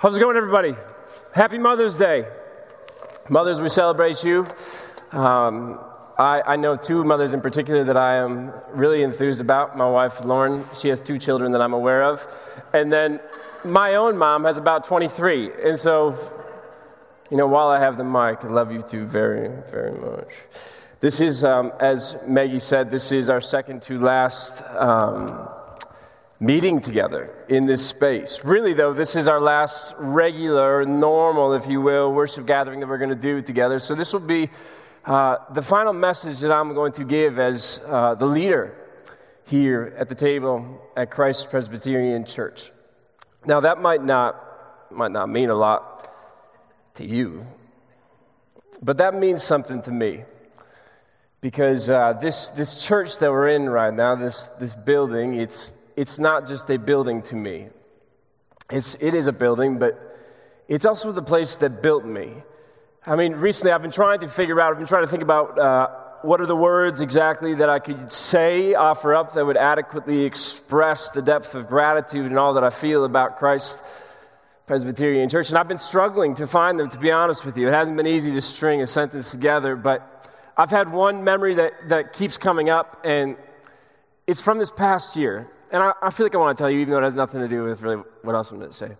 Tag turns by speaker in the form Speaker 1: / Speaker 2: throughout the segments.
Speaker 1: How's it going, everybody? Happy Mother's Day. Mothers, we celebrate you. Um, I, I, know two mothers in particular that I am really enthused about. My wife, Lauren, she has two children that I'm aware of. And then my own mom has about 23. And so, you know, while I have the mic, I love you two very, very much. This is, um, as Maggie said, this is our second to last. Um, meeting together in this space. Really, though, this is our last regular, normal, if you will, worship gathering that we're going to do together. So, this will be uh, the final message that I'm going to give as uh, the leader here at the table at Christ Presbyterian Church. Now, that might not, might not mean a lot to you, but that means something to me. Because uh, this, this church that we're in right now, this, this building, it's, it's not just a building to me. It's, it is a building, but it's also the place that built me. I mean, recently I've been trying to figure out, I've been trying to think about uh, what are the words exactly that I could say, offer up that would adequately express the depth of gratitude and all that I feel about Christ Presbyterian Church. And I've been struggling to find them, to be honest with you. It hasn't been easy to string a sentence together, but I've had one memory that, that keeps coming up, and it's from this past year and I, I, feel like I want to tell you, even though it has nothing to do with really what else I'm going to say.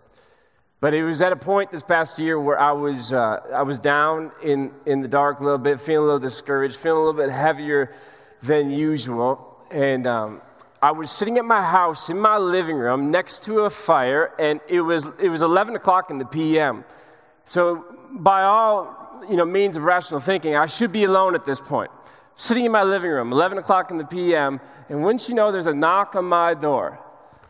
Speaker 1: But it was at a point this past year where I was, uh, I was down in, in the dark a little bit, feeling a little discouraged, feeling a little bit heavier than usual. And um, I was sitting at my house in my living room next to a fire, and it was, it was 11 o'clock in the PM. So, by all you know, means of rational thinking, I should be alone at this point sitting in my living room, 11 o'clock in the PM, and wouldn't you know there's a knock on my door?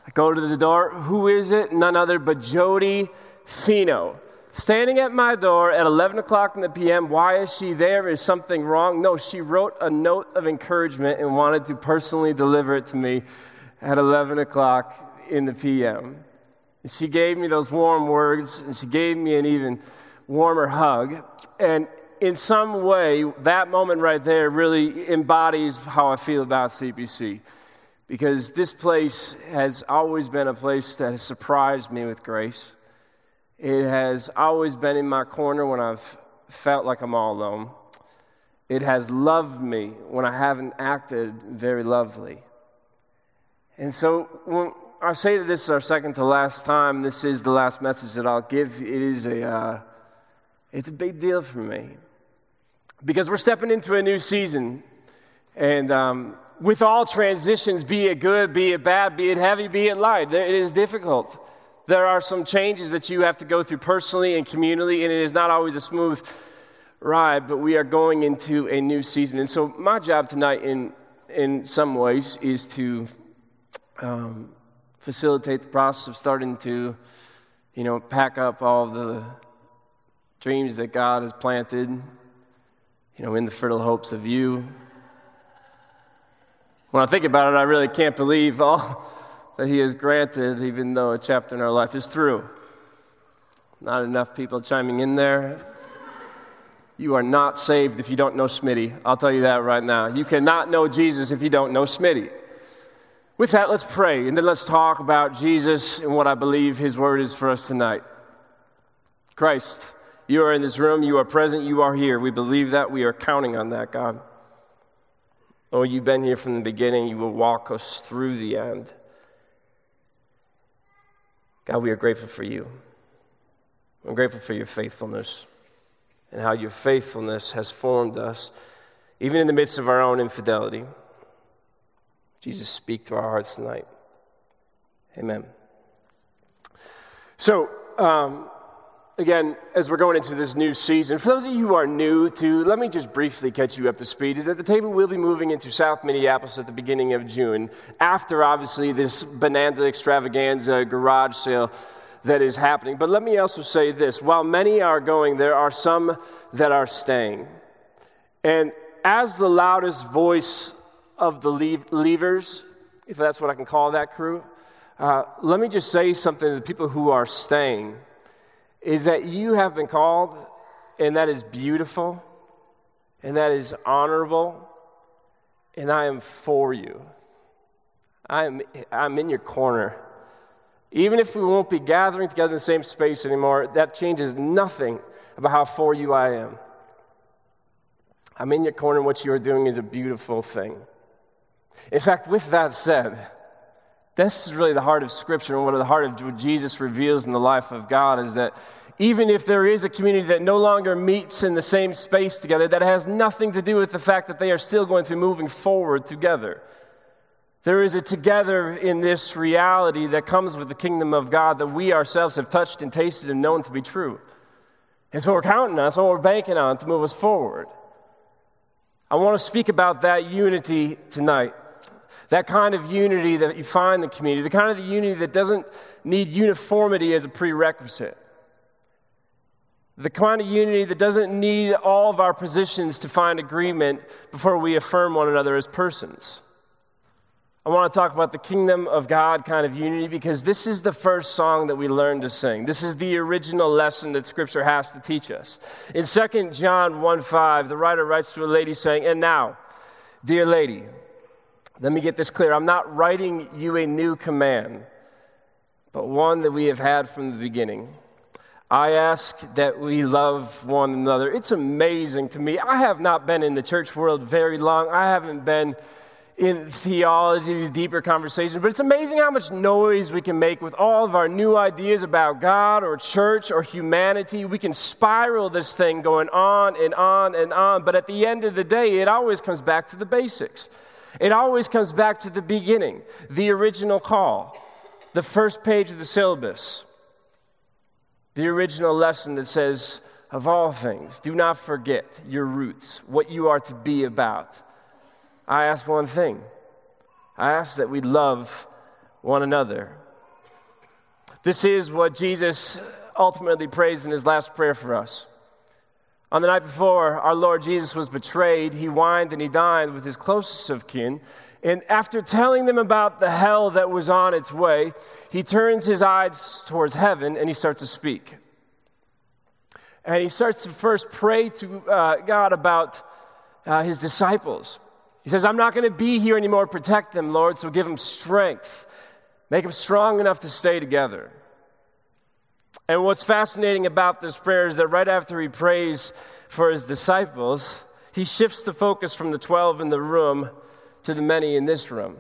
Speaker 1: I go to the door. Who is it? None other but Jody Fino. Standing at my door at 11 o'clock in the PM. Why is she there? Is something wrong? No, she wrote a note of encouragement and wanted to personally deliver it to me at 11 o'clock in the PM. She gave me those warm words and she gave me an even warmer hug. And in some way, that moment right there really embodies how I feel about CPC. Because this place has always been a place that has surprised me with grace. It has always been in my corner when I've felt like I'm all alone. It has loved me when I haven't acted very lovely. And so when I say that this is our second to last time, this is the last message that I'll give. It is a, uh, it's a big deal for me because we're stepping into a new season. And um, with all transitions, be it good, be it bad, be it heavy, be it light, it is difficult. There are some changes that you have to go through personally and communally, and it is not always a smooth ride, but we are going into a new season. And so, my job tonight, in, in some ways, is to um, facilitate the process of starting to, you know, pack up all the dreams that God has planted you know, in the fertile hopes of you. When I think about it, I really can't believe all that He has granted, even though a chapter in our life is through. Not enough people chiming in there. You are not saved if you don't know Smitty. I'll tell you that right now. You cannot know Jesus if you don't know Smitty. With that, let's pray, and then let's talk about Jesus and what I believe His word is for us tonight. Christ. You are in this room, you are present, you are here. We believe that. We are counting on that, God. Oh, you've been here from the beginning. You will walk us through the end. God, we are grateful for you. I'm grateful for your faithfulness and how your faithfulness has formed us, even in the midst of our own infidelity. Jesus, speak to our hearts tonight. Amen. So, um, again, as we're going into this new season, for those of you who are new to, let me just briefly catch you up to speed. Is that the table will be moving into South Minneapolis at the beginning of June, after obviously this bonanza extravaganza garage sale that is happening. But let me also say this while many are going, there are some that are staying. And as the loudest voice of the leavers, if that's what I can call that crew, uh, let me just say something to the people who are staying is that you have been called, and that is beautiful, and that is honorable, and I am for you. I am, I'm in your corner. Even if we won't be gathering together in the same space anymore, that changes nothing about how for you I am. I'm in your corner, and what you are doing is a beautiful thing. In fact, with that said, this is really the heart of Scripture and what the heart of what Jesus reveals in the life of God is that even if there is a community that no longer meets in the same space together, that has nothing to do with the fact that they are still going to be moving forward together. There is a together in this reality that comes with the kingdom of God that we ourselves have touched and tasted and known to be true. It's what we're counting on, it's what we're banking on to move us forward. I want to speak about that unity tonight. That kind of unity that you find in the community, the kind of the unity that doesn't need uniformity as a prerequisite. The kind of unity that doesn't need all of our positions to find agreement before we affirm one another as persons. I want to talk about the kingdom of God kind of unity because this is the first song that we learn to sing. This is the original lesson that scripture has to teach us. In 2 John 1 5, the writer writes to a lady saying, And now, dear lady, let me get this clear. I'm not writing you a new command, but one that we have had from the beginning. I ask that we love one another. It's amazing to me. I have not been in the church world very long. I haven't been in theology, these deeper conversations, but it's amazing how much noise we can make with all of our new ideas about God or church or humanity. We can spiral this thing going on and on and on, but at the end of the day, it always comes back to the basics. It always comes back to the beginning, the original call, the first page of the syllabus the original lesson that says, of all things, do not forget your roots, what you are to be about. I ask one thing I ask that we love one another. This is what Jesus ultimately prays in his last prayer for us. On the night before our Lord Jesus was betrayed, he wined and he dined with his closest of kin. And after telling them about the hell that was on its way, he turns his eyes towards heaven and he starts to speak. And he starts to first pray to uh, God about uh, his disciples. He says, I'm not going to be here anymore. Protect them, Lord, so give them strength. Make them strong enough to stay together. And what's fascinating about this prayer is that right after he prays for his disciples, he shifts the focus from the 12 in the room to the many in this room.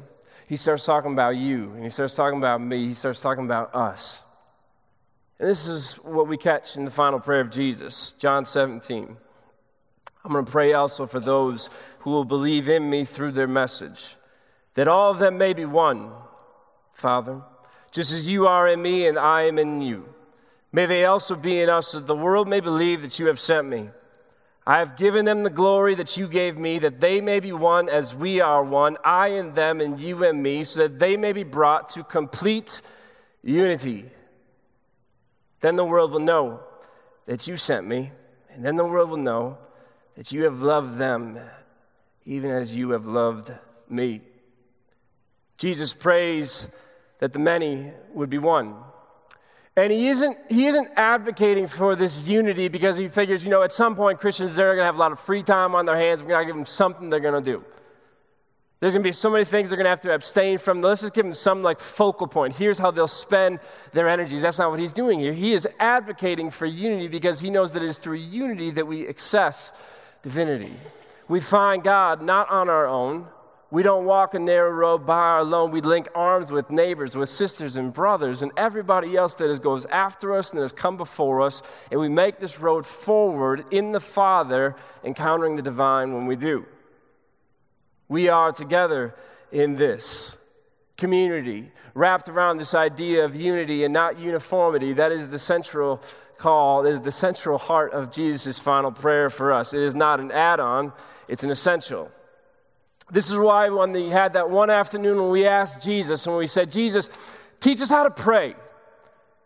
Speaker 1: He starts talking about you, and he starts talking about me, he starts talking about us. And this is what we catch in the final prayer of Jesus, John 17. I'm going to pray also for those who will believe in me through their message, that all of them may be one, Father, just as you are in me and I am in you. May they also be in us, that the world may believe that you have sent me. I have given them the glory that you gave me, that they may be one as we are one, I and them, and you and me, so that they may be brought to complete unity. Then the world will know that you sent me, and then the world will know that you have loved them even as you have loved me. Jesus prays that the many would be one. And he isn't, he isn't advocating for this unity because he figures, you know, at some point Christians, they're going to have a lot of free time on their hands. We're going to give them something they're going to do. There's going to be so many things they're going to have to abstain from. Let's just give them some like focal point. Here's how they'll spend their energies. That's not what he's doing here. He is advocating for unity because he knows that it is through unity that we access divinity. We find God not on our own, we don't walk a narrow road by our alone. We link arms with neighbors, with sisters and brothers, and everybody else that is, goes after us and has come before us. And we make this road forward in the Father, encountering the divine when we do. We are together in this community, wrapped around this idea of unity and not uniformity. That is the central call, that is the central heart of Jesus' final prayer for us. It is not an add on, it's an essential. This is why when we had that one afternoon when we asked Jesus and we said, Jesus, teach us how to pray.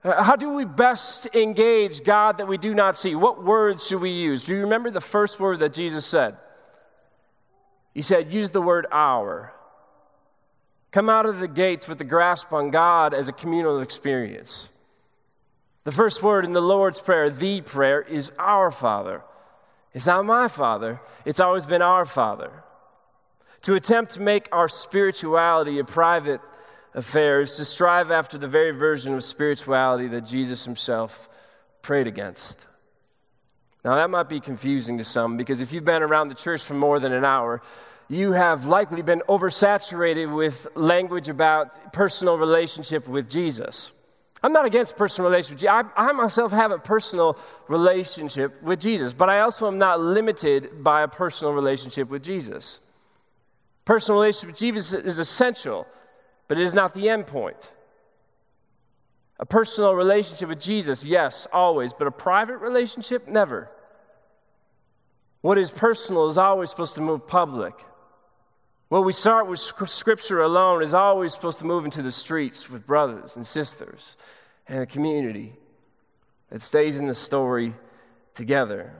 Speaker 1: Uh, how do we best engage God that we do not see? What words should we use? Do you remember the first word that Jesus said? He said, use the word our. Come out of the gates with the grasp on God as a communal experience. The first word in the Lord's Prayer, the prayer, is our Father. It's not my Father, it's always been our Father to attempt to make our spirituality a private affair is to strive after the very version of spirituality that Jesus himself prayed against. Now, that might be confusing to some because if you've been around the church for more than an hour, you have likely been oversaturated with language about personal relationship with Jesus. I'm not against personal relationship. I, I, myself have a personal relationship with Jesus, but I also am not limited by a personal relationship with Jesus. Personal relationship with Jesus is essential, but it is not the end point. A personal relationship with Jesus, yes, always, but a private relationship, never. What is personal is always supposed to move public. What we start with Scripture alone is always supposed to move into the streets with brothers and sisters and a community that stays in the story together.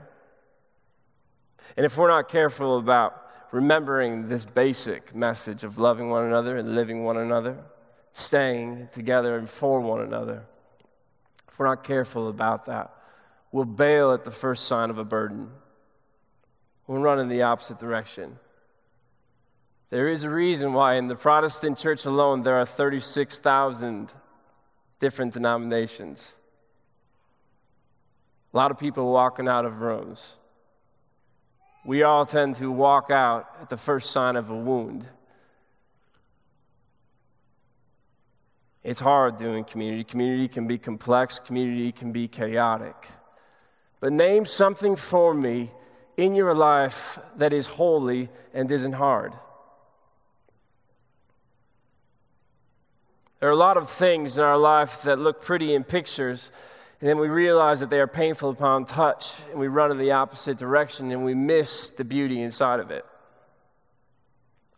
Speaker 1: And if we're not careful about remembering this basic message of loving one another and living one another, staying together and for one another, if we're not careful about that, we'll bail at the first sign of a burden. We'll run in the opposite direction. There is a reason why in the Protestant church alone there are 36,000 different denominations. A lot of people walking out of rooms. We all tend to walk out at the first sign of a wound. It's hard doing community. Community can be complex, community can be chaotic. But name something for me in your life that is holy and isn't hard. There are a lot of things in our life that look pretty in pictures, and then we realize that they are painful upon touch, and we run in the opposite direction, and we miss the beauty inside of it.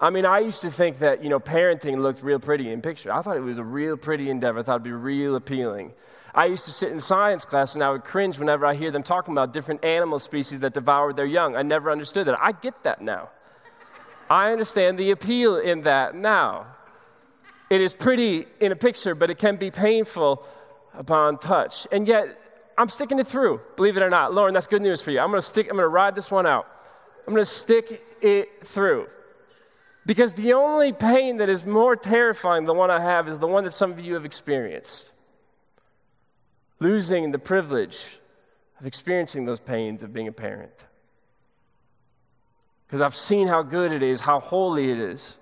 Speaker 1: I mean, I used to think that, you know, parenting looked real pretty in picture. I thought it was a real pretty endeavor. I thought it'd be real appealing. I used to sit in science class and I would cringe whenever I hear them talking about different animal species that devoured their young. I never understood that. I get that now. I understand the appeal in that now. It is pretty in a picture, but it can be painful upon touch. And yet, I'm sticking it through, believe it or not. Lauren, that's good news for you. I'm gonna stick, I'm gonna ride this one out. I'm gonna stick it through. Because the only pain that is more terrifying than the one I have is the one that some of you have experienced. Losing the privilege of experiencing those pains of being a parent. Because I've seen how good it is, how holy it is,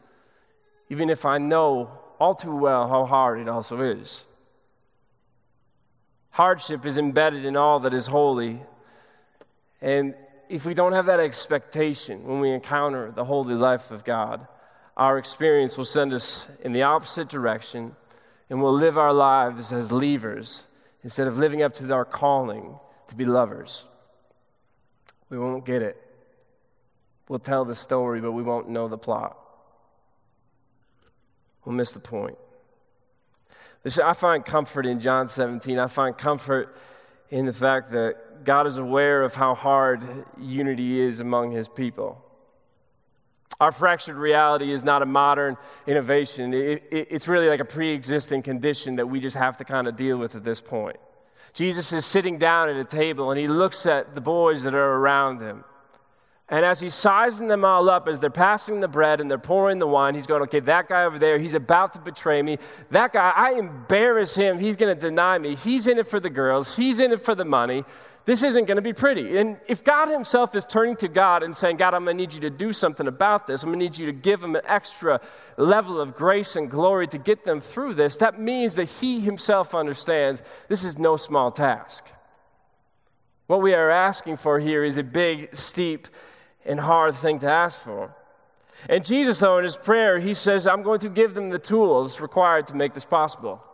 Speaker 1: even if I know all too well how hard it also is. Hardship is embedded in all that is holy. And if we don't have that expectation when we encounter the holy life of God, our experience will send us in the opposite direction and we'll live our lives as leavers instead of living up to our calling to be lovers. We won't get it. We'll tell the story, but we won't know the plot. We'll miss the point. I find comfort in John 17. I find comfort in the fact that God is aware of how hard unity is among his people. Our fractured reality is not a modern innovation. It, it, it's really like a pre existing condition that we just have to kind of deal with at this point. Jesus is sitting down at a table and he looks at the boys that are around him. And as he's sizing them all up, as they're passing the bread and they're pouring the wine, he's going, okay, that guy over there, he's about to betray me. That guy, I embarrass him. He's going to deny me. He's in it for the girls, he's in it for the money. This isn't going to be pretty. And if God Himself is turning to God and saying, God, I'm going to need you to do something about this, I'm going to need you to give them an extra level of grace and glory to get them through this, that means that He Himself understands this is no small task. What we are asking for here is a big, steep, and hard thing to ask for. And Jesus, though, in his prayer, he says, I'm going to give them the tools required to make this possible.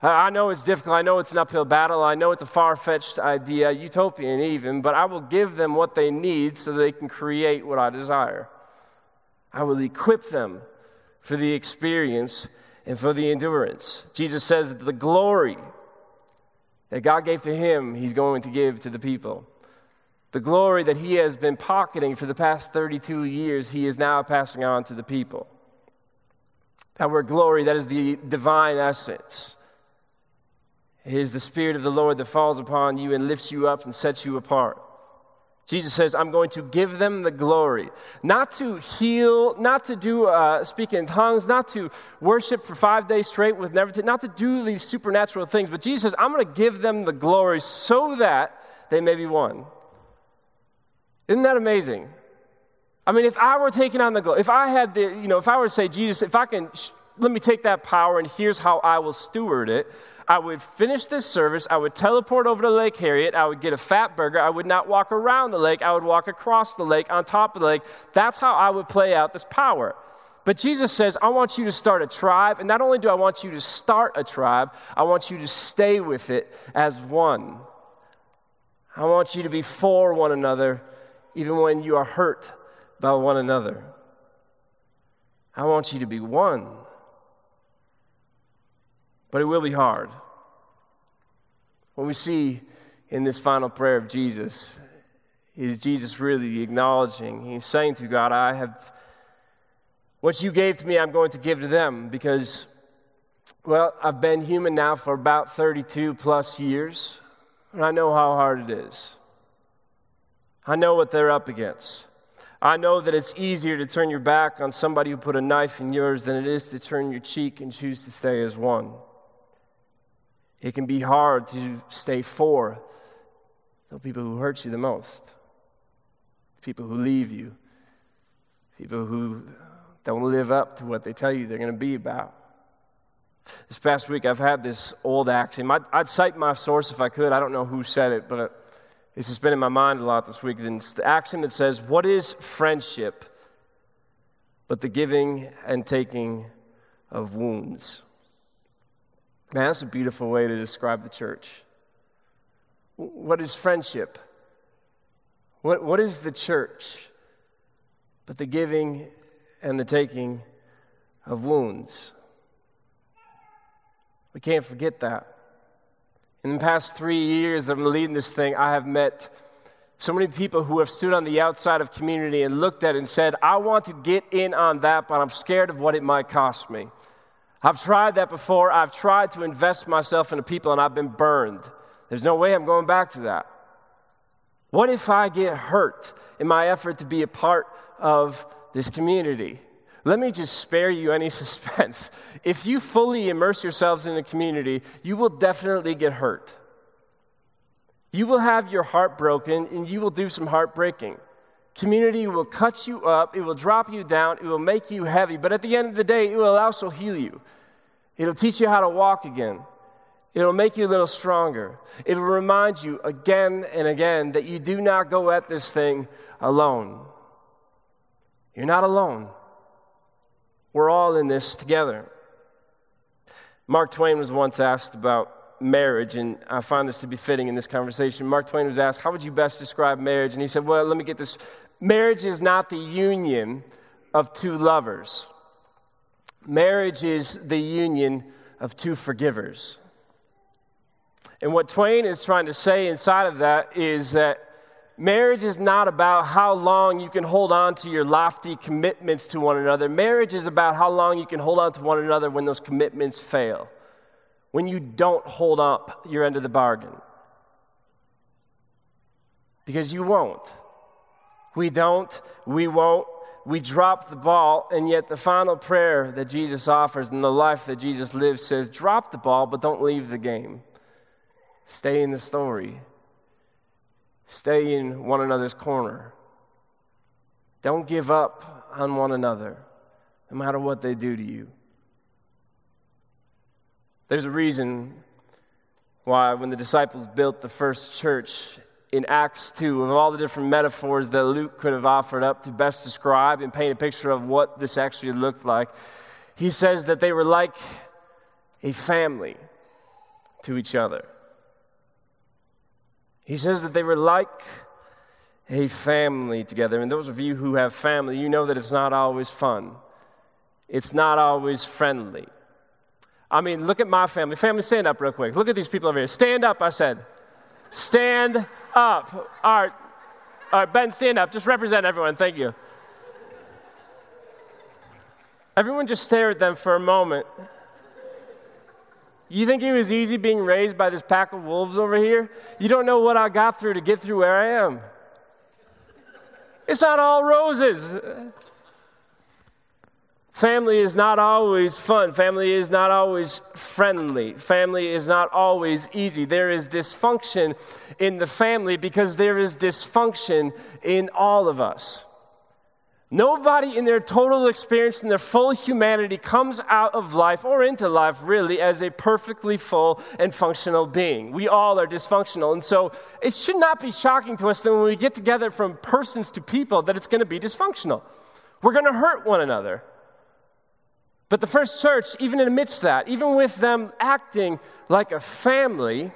Speaker 1: I know it's difficult. I know it's an uphill battle. I know it's a far fetched idea, utopian even, but I will give them what they need so they can create what I desire. I will equip them for the experience and for the endurance. Jesus says that the glory that God gave to him, he's going to give to the people. The glory that he has been pocketing for the past 32 years, he is now passing on to the people. That word glory, that is the divine essence. It is the Spirit of the Lord that falls upon you and lifts you up and sets you apart. Jesus says, I'm going to give them the glory. Not to heal, not to do uh, speak in tongues, not to worship for five days straight with never, to, not to do these supernatural things, but Jesus says, I'm going to give them the glory so that they may be one. Isn't that amazing? I mean, if I were taking on the glory, if I had the, you know, if I were to say, Jesus, if I can, sh- let me take that power and here's how I will steward it, I would finish this service, I would teleport over to Lake Harriet, I would get a fat burger, I would not walk around the lake, I would walk across the lake, on top of the lake. That's how I would play out this power. But Jesus says, I want you to start a tribe, and not only do I want you to start a tribe, I want you to stay with it as one. I want you to be for one another, even when you are hurt by one another. I want you to be one. But it will be hard. What we see in this final prayer of Jesus is Jesus really acknowledging, he's saying to God, I have, what you gave to me, I'm going to give to them because, well, I've been human now for about 32 plus years, and I know how hard it is. I know what they're up against. I know that it's easier to turn your back on somebody who put a knife in yours than it is to turn your cheek and choose to stay as one. It can be hard to stay for the people who hurt you the most, people who leave you, people who don't live up to what they tell you they're going to be about. This past week, I've had this old axiom. I'd, I'd, cite my source if I could. I don't know who said it, but this has been in my mind a lot this week. And it's the axiom that says, What is friendship but the giving and taking of wounds? Man, that's a beautiful way to describe the church. What is friendship? What, what is the church but the giving and the taking of wounds? We can't forget that. In the past three years that I'm leading this thing, I have met so many people who have stood on the outside of community and looked at it and said, I want to get in on that, but I'm scared of what it might cost me. I've tried that before. I've tried to invest myself into people and I've been burned. There's no way I'm going back to that. What if I get hurt in my effort to be a part of this community? Let me just spare you any suspense. If you fully immerse yourselves in the community, you will definitely get hurt. You will have your heart broken and you will do some heartbreaking. Community will cut you up, it will drop you down, it will make you heavy, but at the end of the day, it will also heal you. It'll teach you how to walk again. It'll make you a little stronger. It'll remind you again and again that you do not go at this thing alone. You're not alone. We're all in this together. Mark Twain was once asked about marriage, and I find this to be fitting in this conversation. Mark Twain was asked, How would you best describe marriage? And he said, Well, let me get this. Marriage is not the union of two lovers, marriage is the union of two forgivers. And what Twain is trying to say inside of that is that Marriage is not about how long you can hold on to your lofty commitments to one another. Marriage is about how long you can hold on to one another when those commitments fail, when you don't hold up your end of the bargain. Because you won't. We don't, we won't, we drop the ball, and yet the final prayer that Jesus offers and the life that Jesus lives says drop the ball, but don't leave the game. Stay in the story. Stay in one another's corner. Don't give up on one another, no matter what they do to you. There's a reason why, when the disciples built the first church in Acts 2, of all the different metaphors that Luke could have offered up to best describe and paint a picture of what this actually looked like, he says that they were like a family to each other. He says that they were like a family together. And those of you who have family, you know that it's not always fun, it's not always friendly. I mean, look at my family. Family, stand up real quick. Look at these people over here. Stand up, I said. Stand up. All right. All right, Ben, stand up. Just represent everyone. Thank you. Everyone just stare at them for a moment. You think it was easy being raised by this pack of wolves over here? You don't know what I got through to get through where I am. It's not all roses. Family is not always fun. Family is not always friendly. Family is not always easy. There is dysfunction in the family because there is dysfunction in all of us. Nobody in their total experience and their full humanity comes out of life or into life really as a perfectly full and functional being. We all are dysfunctional. And so it should not be shocking to us that when we get together from persons to people that it's going to be dysfunctional. We're going to hurt one another. But the first church, even amidst that, even with them acting like a family,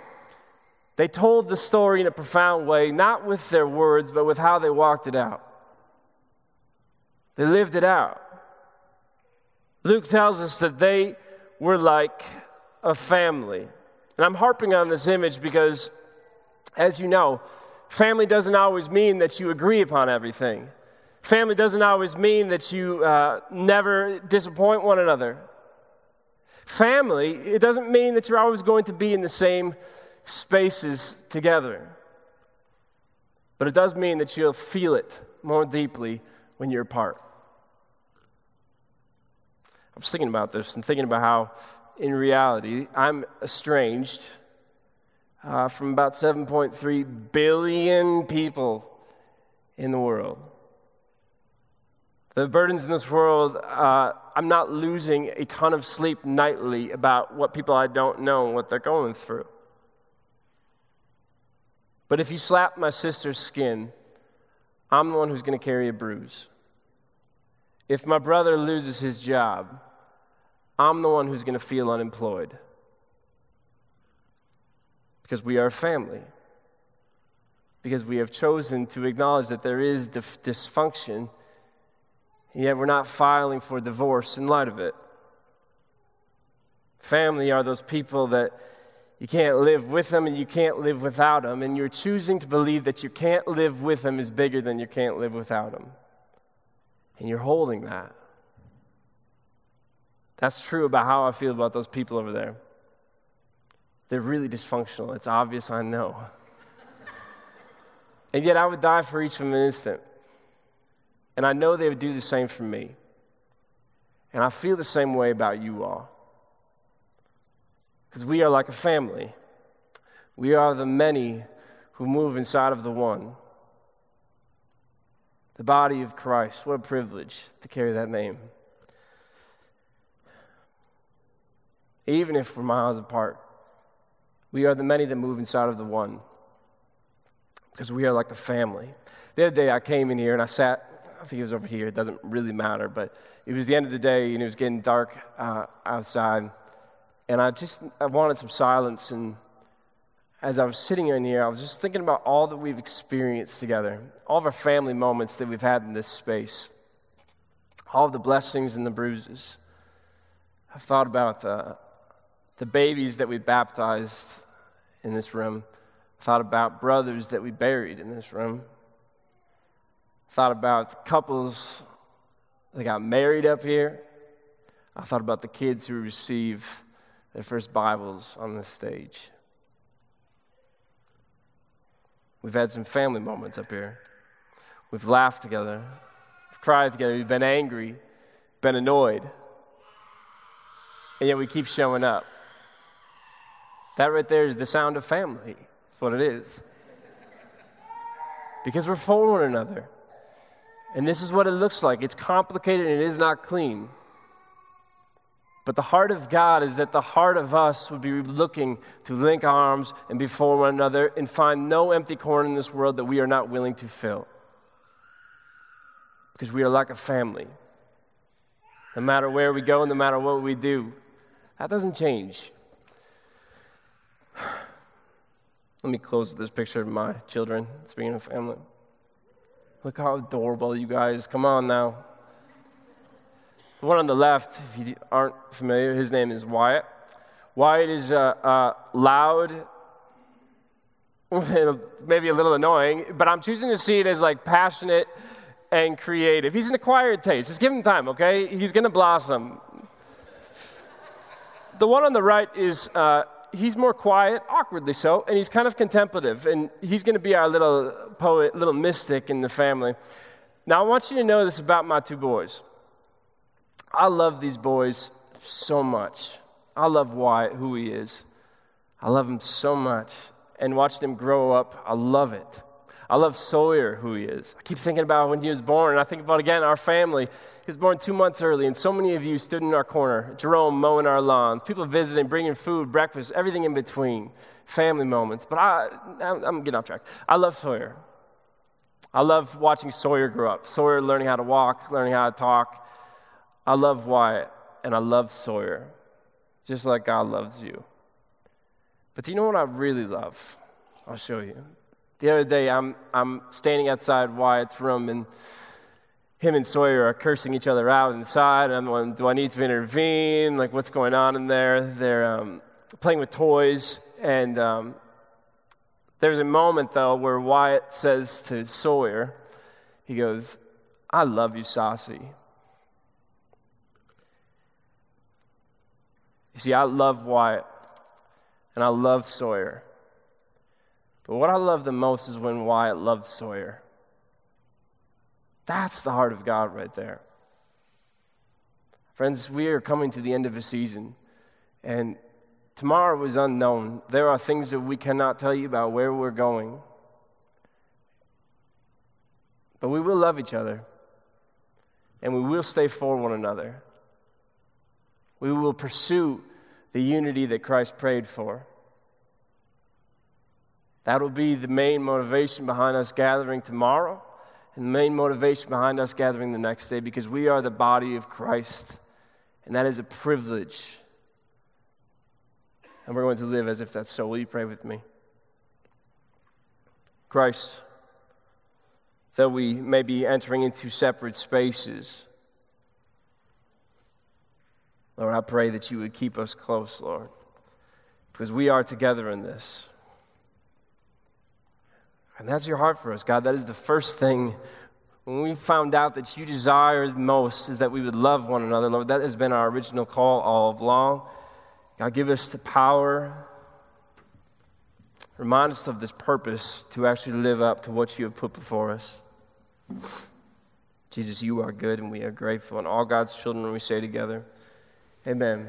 Speaker 1: they told the story in a profound way, not with their words, but with how they walked it out. They lived it out. Luke tells us that they were like a family. And I'm harping on this image because, as you know, family doesn't always mean that you agree upon everything. Family doesn't always mean that you uh, never disappoint one another. Family, it doesn't mean that you're always going to be in the same spaces together. But it does mean that you'll feel it more deeply when you're apart. I was thinking about this and thinking about how, in reality, I'm estranged uh, from about 7.3 billion people in the world. The burdens in this world, uh, I'm not losing a ton of sleep nightly about what people I don't know and what they're going through. But if you slap my sister's skin, I'm the one who's going to carry a bruise. If my brother loses his job, I'm the one who's going to feel unemployed. Because we are family. Because we have chosen to acknowledge that there is dysfunction, and yet we're not filing for divorce in light of it. Family are those people that you can't live with them and you can't live without them, and you're choosing to believe that you can't live with them is bigger than you can't live without them. And you're holding that. That's true about how I feel about those people over there. They're really dysfunctional. It's obvious, I know. and yet I would die for each of them in an instant. And I know they would do the same for me. And I feel the same way about you all. Because we are like a family. We are the many who move inside of the one. The body of Christ. What a privilege to carry that name. Even if we're miles apart. We are the many that move inside of the one because we are like a family. The other day I came in here and I sat, I think it was over here, it doesn't really matter, but it was the end of the day and it was getting dark uh, outside. And I just I wanted some silence. And as I was sitting in here, I was just thinking about all that we've experienced together, all of our family moments that we've had in this space, all of the blessings and the bruises. I've thought about uh, the babies that we baptized in this room. I thought about brothers that we buried in this room. I thought about couples that got married up here. I thought about the kids who receive their first Bibles on this stage. We've had some family moments up here. We've laughed together, we've cried together, we've been angry, been annoyed, and yet we keep showing up. That right there is the sound of family. That's what it is. Because we're for one another. And this is what it looks like. It's complicated and it is not clean. But the heart of God is that the heart of us would be looking to link arms and be for one another and find no empty corner in this world that we are not willing to fill. Because we are like a family. No matter where we go, and no matter what we do, that doesn't change. Let me close with this picture of my children, speaking of family. Look how adorable you guys. Come on now. The one on the left, if you aren't familiar, his name is Wyatt. Wyatt is uh, uh, loud, maybe a little annoying, but I'm choosing to see it as like passionate and creative. He's an acquired taste. Just give him time, okay? He's going to blossom. The one on the right is uh, he's more quiet, awkwardly so, and he's kind of contemplative. And he's going to be our little poet, little mystic in the family. Now, I want you to know this about my two boys. I love these boys so much. I love Wyatt, who he is. I love him so much. And watching him grow up, I love it. I love Sawyer, who he is. I keep thinking about when he was born, and I think about again our family. He was born two months early, and so many of you stood in our corner. Jerome mowing our lawns, people visiting, bringing food, breakfast, everything in between, family moments. But I, I'm getting off track. I love Sawyer. I love watching Sawyer grow up. Sawyer learning how to walk, learning how to talk. I love Wyatt, and I love Sawyer, just like God loves you. But do you know what I really love? I'll show you. The other day, I'm, I'm standing outside Wyatt's room, and him and Sawyer are cursing each other out inside. And I'm going, Do I need to intervene? Like, what's going on in there? They're um, playing with toys. And um, there's a moment, though, where Wyatt says to Sawyer, He goes, I love you, Saucy. You see, I love Wyatt, and I love Sawyer. But what I love the most is when Wyatt loves Sawyer. That's the heart of God right there. Friends, we are coming to the end of a season, and tomorrow is unknown. There are things that we cannot tell you about where we're going. But we will love each other, and we will stay for one another. We will pursue the unity that Christ prayed for. That'll be the main motivation behind us gathering tomorrow and the main motivation behind us gathering the next day because we are the body of Christ. And that is a privilege. And we're going to live as if that's so. Will you pray with me? Christ, though we may be entering into separate spaces, Lord, I pray that you would keep us close, Lord, because we are together in this. And that's your heart for us, God. That is the first thing when we found out that you desire most is that we would love one another. Lord, that has been our original call all along. God, give us the power. Remind us of this purpose to actually live up to what you have put before us. Jesus, you are good and we are grateful. And all God's children, we say together, Amen.